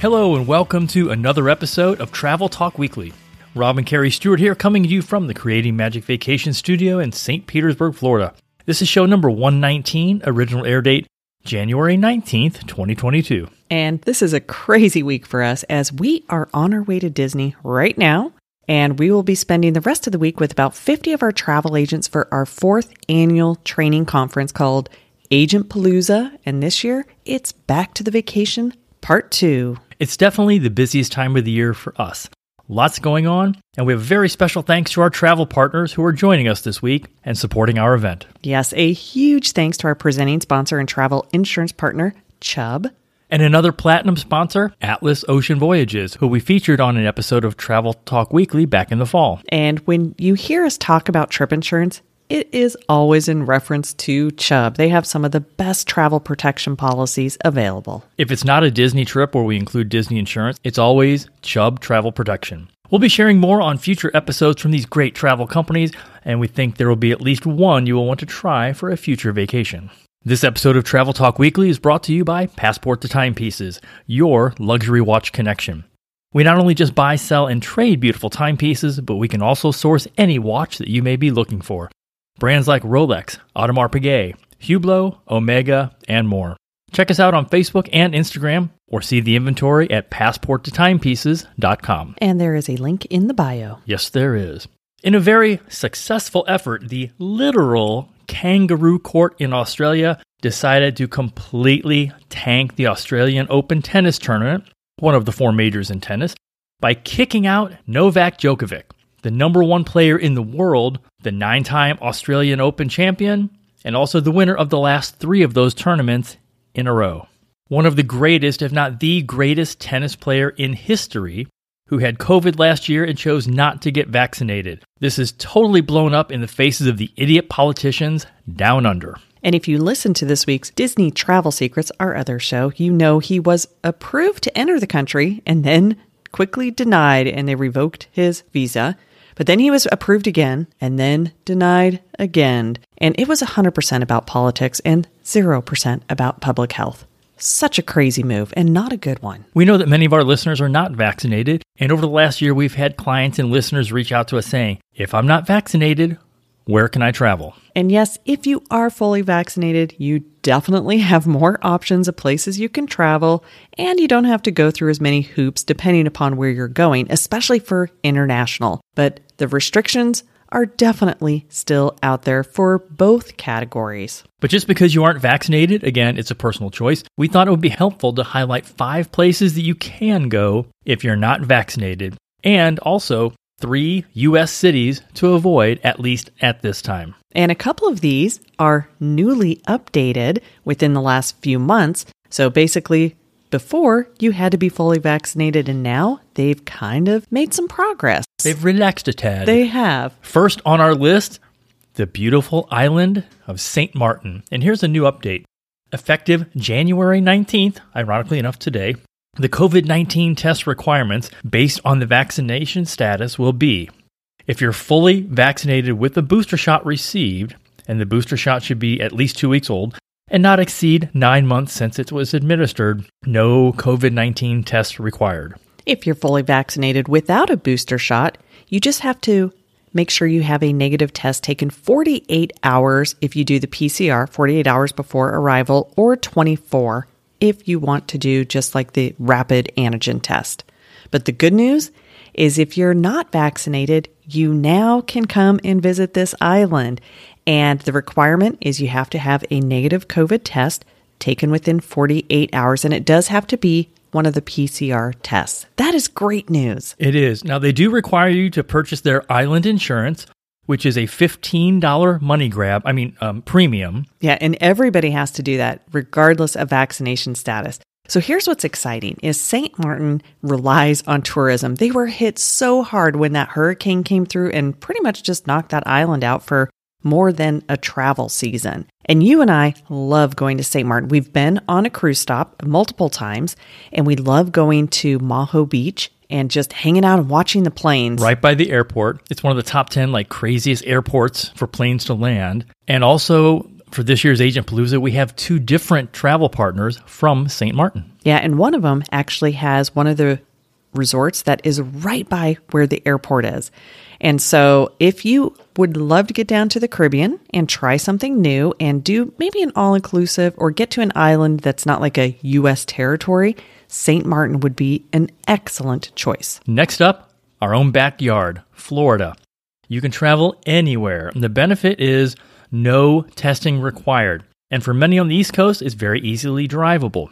Hello, and welcome to another episode of Travel Talk Weekly. Rob and Carrie Stewart here, coming to you from the Creating Magic Vacation Studio in St. Petersburg, Florida. This is show number 119, original air date January 19th, 2022. And this is a crazy week for us as we are on our way to Disney right now. And we will be spending the rest of the week with about 50 of our travel agents for our fourth annual training conference called Agent Palooza. And this year, it's Back to the Vacation Part 2. It's definitely the busiest time of the year for us. Lots going on, and we have very special thanks to our travel partners who are joining us this week and supporting our event. Yes, a huge thanks to our presenting sponsor and travel insurance partner, Chubb. And another platinum sponsor, Atlas Ocean Voyages, who we featured on an episode of Travel Talk Weekly back in the fall. And when you hear us talk about trip insurance, it is always in reference to Chubb. They have some of the best travel protection policies available. If it's not a Disney trip where we include Disney insurance, it's always Chubb Travel Protection. We'll be sharing more on future episodes from these great travel companies, and we think there will be at least one you will want to try for a future vacation. This episode of Travel Talk Weekly is brought to you by Passport to Timepieces, your luxury watch connection. We not only just buy, sell, and trade beautiful timepieces, but we can also source any watch that you may be looking for. Brands like Rolex, Audemars Piguet, Hublot, Omega, and more. Check us out on Facebook and Instagram or see the inventory at passporttotimepieces.com. And there is a link in the bio. Yes, there is. In a very successful effort, the literal kangaroo court in Australia decided to completely tank the Australian Open tennis tournament, one of the four majors in tennis, by kicking out Novak Djokovic, the number one player in the world, the nine time Australian Open champion, and also the winner of the last three of those tournaments in a row. One of the greatest, if not the greatest, tennis player in history who had COVID last year and chose not to get vaccinated. This is totally blown up in the faces of the idiot politicians down under. And if you listen to this week's Disney Travel Secrets, our other show, you know he was approved to enter the country and then quickly denied, and they revoked his visa. But then he was approved again and then denied again. And it was 100% about politics and 0% about public health. Such a crazy move and not a good one. We know that many of our listeners are not vaccinated, and over the last year, we've had clients and listeners reach out to us saying, If I'm not vaccinated, where can I travel? And yes, if you are fully vaccinated, you definitely have more options of places you can travel, and you don't have to go through as many hoops depending upon where you're going, especially for international. But the restrictions are definitely still out there for both categories. But just because you aren't vaccinated, again, it's a personal choice, we thought it would be helpful to highlight five places that you can go if you're not vaccinated, and also three U.S. cities to avoid, at least at this time. And a couple of these are newly updated within the last few months. So basically, before you had to be fully vaccinated, and now they've kind of made some progress. They've relaxed a tad. They have. First on our list, the beautiful island of St. Martin. And here's a new update. Effective January 19th, ironically enough today, the COVID 19 test requirements based on the vaccination status will be if you're fully vaccinated with the booster shot received, and the booster shot should be at least two weeks old, and not exceed nine months since it was administered, no COVID 19 test required. If you're fully vaccinated without a booster shot, you just have to make sure you have a negative test taken 48 hours if you do the PCR, 48 hours before arrival, or 24 if you want to do just like the rapid antigen test. But the good news is if you're not vaccinated, you now can come and visit this island. And the requirement is you have to have a negative COVID test taken within 48 hours, and it does have to be one of the PCR tests. That is great news. It is. Now, they do require you to purchase their island insurance, which is a $15 money grab, I mean, um, premium. Yeah, and everybody has to do that regardless of vaccination status. So here's what's exciting is St. Martin relies on tourism. They were hit so hard when that hurricane came through and pretty much just knocked that island out for more than a travel season. And you and I love going to St. Martin. We've been on a cruise stop multiple times and we love going to Maho Beach and just hanging out and watching the planes. Right by the airport. It's one of the top 10 like craziest airports for planes to land. And also for this year's Agent Palooza, we have two different travel partners from St. Martin. Yeah, and one of them actually has one of the resorts that is right by where the airport is. And so, if you would love to get down to the Caribbean and try something new and do maybe an all inclusive or get to an island that's not like a U.S. territory, St. Martin would be an excellent choice. Next up, our own backyard, Florida. You can travel anywhere. The benefit is no testing required. And for many on the East Coast, it's very easily drivable.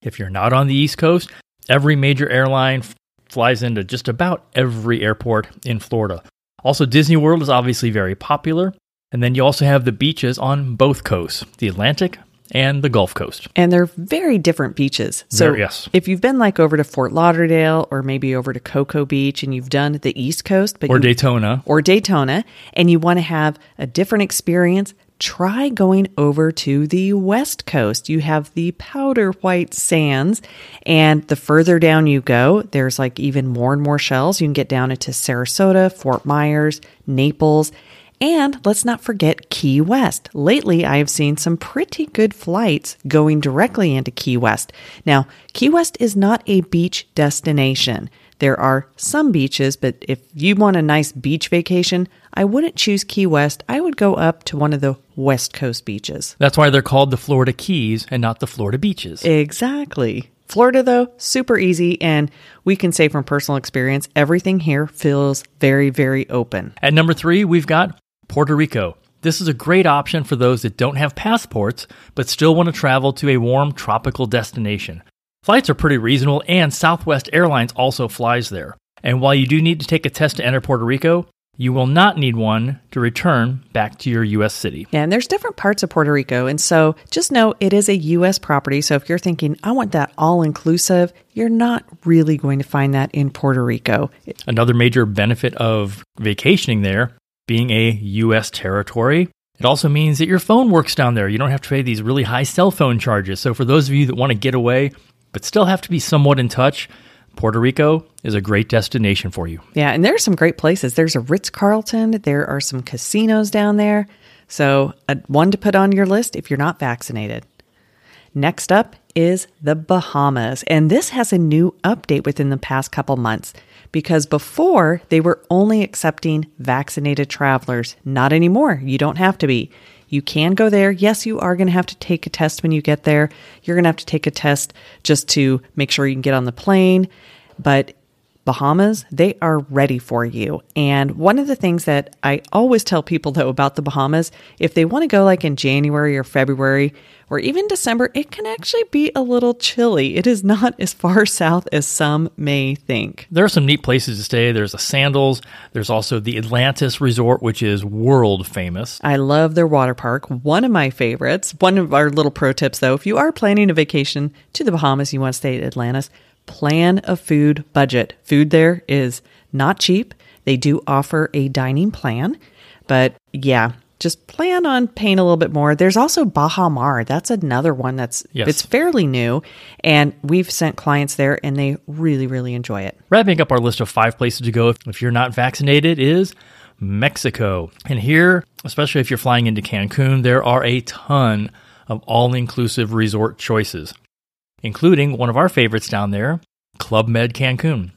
If you're not on the East Coast, every major airline f- flies into just about every airport in Florida. Also, Disney World is obviously very popular. And then you also have the beaches on both coasts, the Atlantic and the Gulf Coast. And they're very different beaches. So yes. if you've been like over to Fort Lauderdale or maybe over to Cocoa Beach and you've done the East Coast, but Or you- Daytona. or Daytona and you want to have a different experience, try going over to the West Coast. You have the powder white sands, and the further down you go, there's like even more and more shells. You can get down into Sarasota, Fort Myers, Naples. And let's not forget Key West. Lately, I have seen some pretty good flights going directly into Key West. Now, Key West is not a beach destination. There are some beaches, but if you want a nice beach vacation, I wouldn't choose Key West. I would go up to one of the West Coast beaches. That's why they're called the Florida Keys and not the Florida Beaches. Exactly. Florida, though, super easy. And we can say from personal experience, everything here feels very, very open. At number three, we've got Puerto Rico. This is a great option for those that don't have passports but still want to travel to a warm tropical destination. Flights are pretty reasonable, and Southwest Airlines also flies there. And while you do need to take a test to enter Puerto Rico, you will not need one to return back to your U.S. city. Yeah, and there's different parts of Puerto Rico. And so just know it is a U.S. property. So if you're thinking, I want that all inclusive, you're not really going to find that in Puerto Rico. Another major benefit of vacationing there being a U.S. territory. It also means that your phone works down there. You don't have to pay these really high cell phone charges. So, for those of you that want to get away but still have to be somewhat in touch, Puerto Rico is a great destination for you. Yeah, and there are some great places. There's a Ritz Carlton, there are some casinos down there. So, uh, one to put on your list if you're not vaccinated. Next up is the Bahamas, and this has a new update within the past couple months because before they were only accepting vaccinated travelers. Not anymore. You don't have to be. You can go there. Yes, you are going to have to take a test when you get there. You're going to have to take a test just to make sure you can get on the plane. But Bahamas, they are ready for you. And one of the things that I always tell people though about the Bahamas, if they want to go like in January or February or even December, it can actually be a little chilly. It is not as far south as some may think. There are some neat places to stay. There's the Sandals. There's also the Atlantis Resort, which is world famous. I love their water park, one of my favorites. One of our little pro tips though, if you are planning a vacation to the Bahamas, you want to stay at Atlantis, plan a food budget. Food there is not cheap. They do offer a dining plan, but yeah, just plan on paying a little bit more. There's also Baha Mar. That's another one that's Yes. it's fairly new, and we've sent clients there, and they really really enjoy it. Wrapping up our list of five places to go if, if you're not vaccinated is Mexico. And here, especially if you're flying into Cancun, there are a ton of all inclusive resort choices, including one of our favorites down there, Club Med Cancun.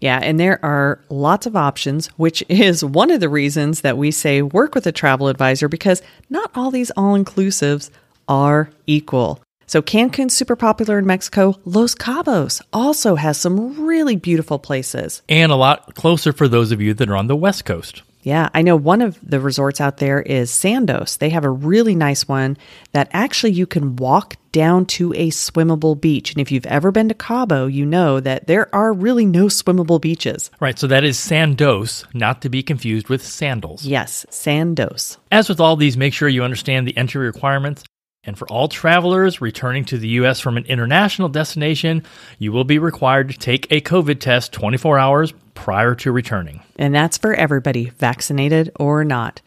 Yeah, and there are lots of options, which is one of the reasons that we say work with a travel advisor because not all these all inclusives are equal. So, Cancun's super popular in Mexico. Los Cabos also has some really beautiful places. And a lot closer for those of you that are on the West Coast. Yeah, I know one of the resorts out there is Sandos. They have a really nice one that actually you can walk down to a swimmable beach. And if you've ever been to Cabo, you know that there are really no swimmable beaches. Right, so that is Sandos, not to be confused with sandals. Yes, Sandos. As with all these, make sure you understand the entry requirements And for all travelers returning to the U.S. from an international destination, you will be required to take a COVID test 24 hours prior to returning. And that's for everybody, vaccinated or not.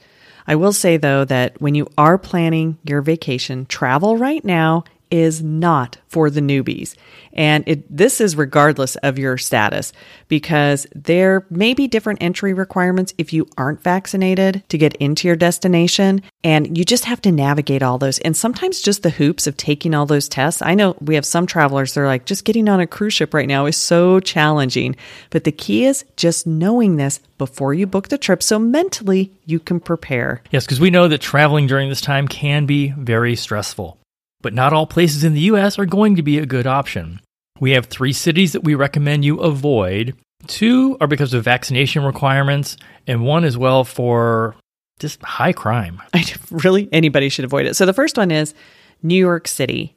I will say, though, that when you are planning your vacation, travel right now is not for the newbies. And it, this is regardless of your status because there may be different entry requirements if you aren't vaccinated to get into your destination. And you just have to navigate all those. And sometimes just the hoops of taking all those tests. I know we have some travelers, they're like, just getting on a cruise ship right now is so challenging. But the key is just knowing this before you book the trip so mentally you can prepare. Yes, because we know that traveling during this time can be very stressful. But not all places in the US are going to be a good option. We have three cities that we recommend you avoid. Two are because of vaccination requirements, and one as well for just high crime. I, really, anybody should avoid it. So the first one is New York City.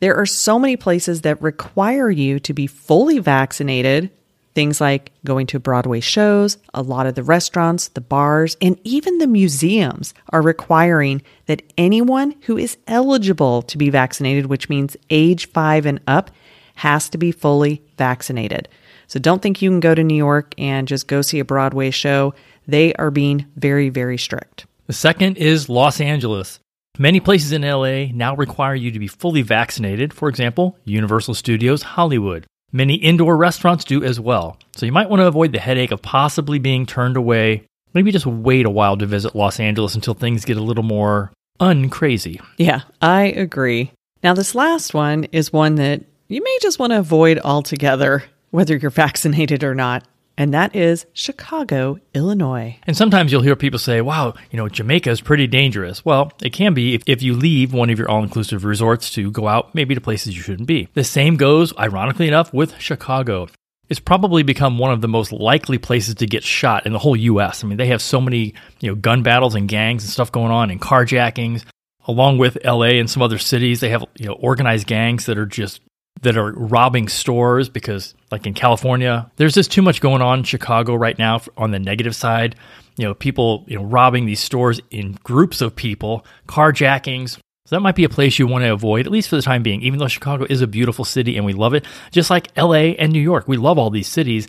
There are so many places that require you to be fully vaccinated Things like going to Broadway shows, a lot of the restaurants, the bars, and even the museums are requiring that anyone who is eligible to be vaccinated, which means age five and up, has to be fully vaccinated. So don't think you can go to New York and just go see a Broadway show. They are being very, very strict. The second is Los Angeles. Many places in LA now require you to be fully vaccinated. For example, Universal Studios Hollywood. Many indoor restaurants do as well, so you might want to avoid the headache of possibly being turned away. Maybe just wait a while to visit Los Angeles until things get a little more uncrazy. Yeah, I agree. Now, this last one is one that you may just want to avoid altogether, whether you're vaccinated or not and that is Chicago, Illinois. And sometimes you'll hear people say, wow, you know, Jamaica is pretty dangerous. Well, it can be if, if you leave one of your all inclusive resorts to go out maybe to places you shouldn't be. The same goes, ironically enough, with Chicago. It's probably become one of the most likely places to get shot in the whole US. I mean, they have so many, you know, gun battles and gangs and stuff going on and carjackings. Along with LA and some other cities, they have, you know, organized gangs that are just that are robbing stores because like in California, there's just too much going on in Chicago right now on the negative side. You know, people, you know, robbing these stores in groups of people, carjackings. So that might be a place you want to avoid, at least for the time being, even though Chicago is a beautiful city and we love it. Just like LA and New York. We love all these cities.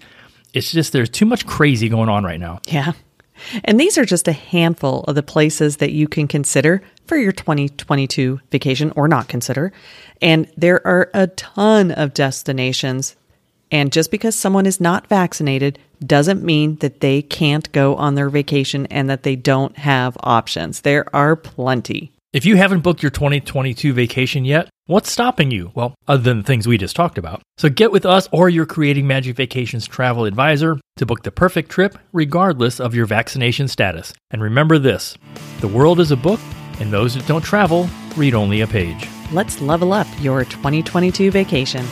It's just there's too much crazy going on right now. Yeah. And these are just a handful of the places that you can consider for your 2022 vacation or not consider. And there are a ton of destinations. And just because someone is not vaccinated doesn't mean that they can't go on their vacation and that they don't have options. There are plenty. If you haven't booked your 2022 vacation yet, what's stopping you? Well, other than the things we just talked about. So get with us or your Creating Magic Vacations travel advisor to book the perfect trip, regardless of your vaccination status. And remember this the world is a book, and those that don't travel read only a page. Let's level up your 2022 vacation.